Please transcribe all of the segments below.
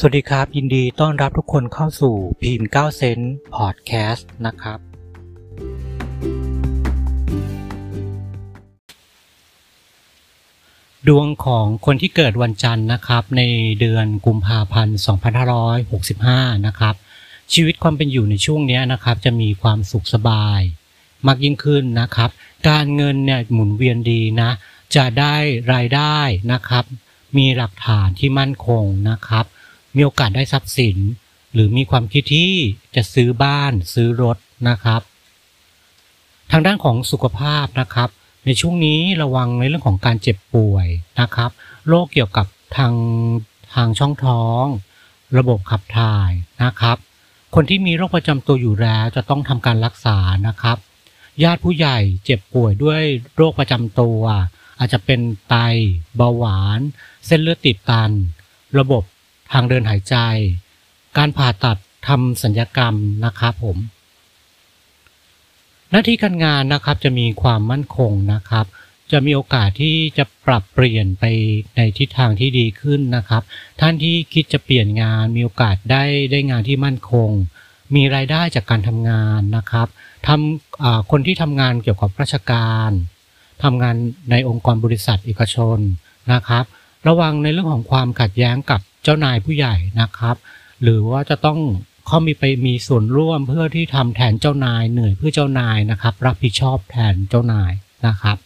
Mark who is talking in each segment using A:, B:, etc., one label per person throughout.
A: สวัสดีครับ ยินดีต้อนรับทุกคนเข้าสู่พีม9เซนต์พอดแคสต์นะครับ ดวงของคนที่เกิดวันจันทร์นะครับ ในเดือนกุมภาพันธ์2565 นะครับ ชีวิตความเป็นอยู่ในช่วงนี้นะครับ จะมีความสุขสบาย มากยิ่งขึ้นนะครับ การเงินเนี่ยหมุนเวียนดีนะ จะได้รายได้นะครับ มีหลักฐานที่มั่นคงนะครับ มีโอกาสได้ทรัพย์สิน หรือมีความคิดที่จะซื้อบ้านซื้อรถนะครับ ทางด้านของสุขภาพนะครับ ในช่วงนี้ระวังในเรื่องของการเจ็บป่วยนะครับโรคเกี่ยวกับทางทางช่องท้อง ระบบขับถ่ายนะครับ คนที่มีโรคประจำตัวอยู่แล้วจะต้องทำการรักษานะครับ ญาติผู้ใหญ่เจ็บป่วยด้วยโรคประจำตัว อาจจะเป็นไตเบาหวาน เส้นเลือดติดตัน ระบบ ทางเดินหายใจ การผ่าตัดทำสัญญกรรมนะครับผม หน้าที่การงานนะครับจะมีความมั่นคงนะครับ จะมีโอกาสที่จะปรับเปลี่ยนไปในทิศทางที่ดีขึ้นนะครับ ท่านที่คิดจะเปลี่ยนงานมีโอกาสได้ได้งานที่มั่นคง มีรายได้จากการทำงานนะครับทำคนที่ทำงานเกี่ยวกับราชการทำงานในองค์กรบริษัทเอกชนนะครับ ระวังในเรื่องของความขัดแย้งกับ จ้านายผู้ใหญ่นะครับ หรือว่าจะต้องเขามีไปมีส่วนร่วมเพื่อที่ทำแทนเจ้านายเหนื่อยเพื่อเจ้านายนะครับ รับผิดชอบแทนเจ้านายนะครับ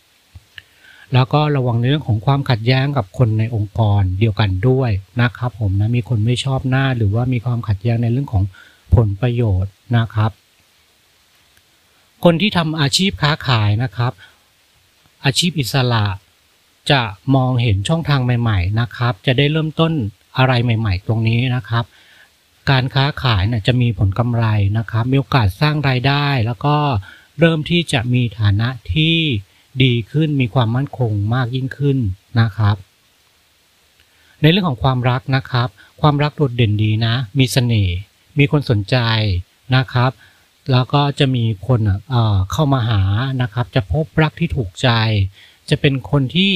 A: แล้วก็ระวังในเรื่องของความขัดแย้งกับคนในองค์กรเดียวกันด้วยนะครับ ผมนะมีคนไม่ชอบหน้า หรือว่ามีความขัดแย้งในเรื่องของผลประโยชน์นะครับ คนที่ทำอาชีพค้าขายนะครับ อาชีพอิสระจะมองเห็นช่องทางใหม่ ๆนะครับ จะได้เริ่มต้น อะไรใหม่ ๆ ตรงนี้นะครับ การค้าขายนะจะมีผลกำไรนะครับมีโอกาสสร้างรายได้ แล้วก็เริ่มที่จะมีฐานะที่ดีขึ้นมีความมั่นคงมากยิ่งขึ้นนะครับ ในเรื่องของความรักนะครับ ความรักโดดเด่นดีนะ มีเสน่ห์มีคนสนใจนะครับ แล้วก็จะมีคนเเข้ามาหานะครับ จะพบรักที่ถูกใจ จะเป็นคนที่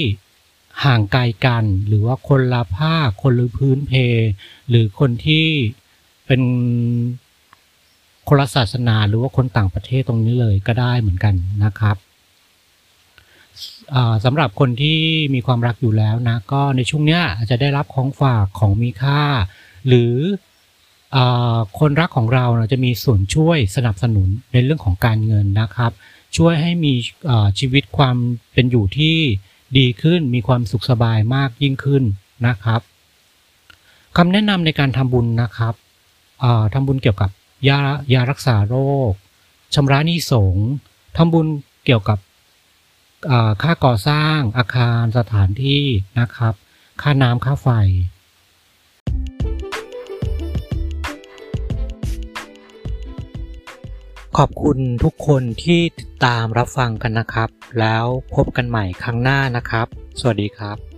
A: ห่างไกลกัน หรือว่าคนละภาคคนละพื้นเพ หรือคนที่เป็นคนละศาสนาหรือว่าคนต่างประเทศตรงนี้เลยก็ได้เหมือนกันนะครับสำหรับคนที่มีความรักอยู่แล้วนะ ก็ในช่วงนี้อาจจะได้รับของฝากของมีค่า หรืออคนรักของเราจะมีส่วนช่วยสนับสนุนในเรื่องของการเงินนะครับ ช่วยให้มีชีวิตความเป็นอยู่ที่ ดีขึ้นมีความสุขสบายมากยิ่งขึ้นนะครับคำแนะนำในการทำบุญนะครับทำบุญเกี่ยวกับยายารักษาโรคชำระหนี้สงทำบุญเกี่ยวกับค่าก่อสร้างอาคารสถานที่นะครับ ค่าน้ำค่าไฟ ขอบคุณทุกคนที่ติดตามรับฟังกันนะครับ แล้วพบกันใหม่ครั้งหน้านะครับ สวัสดีครับ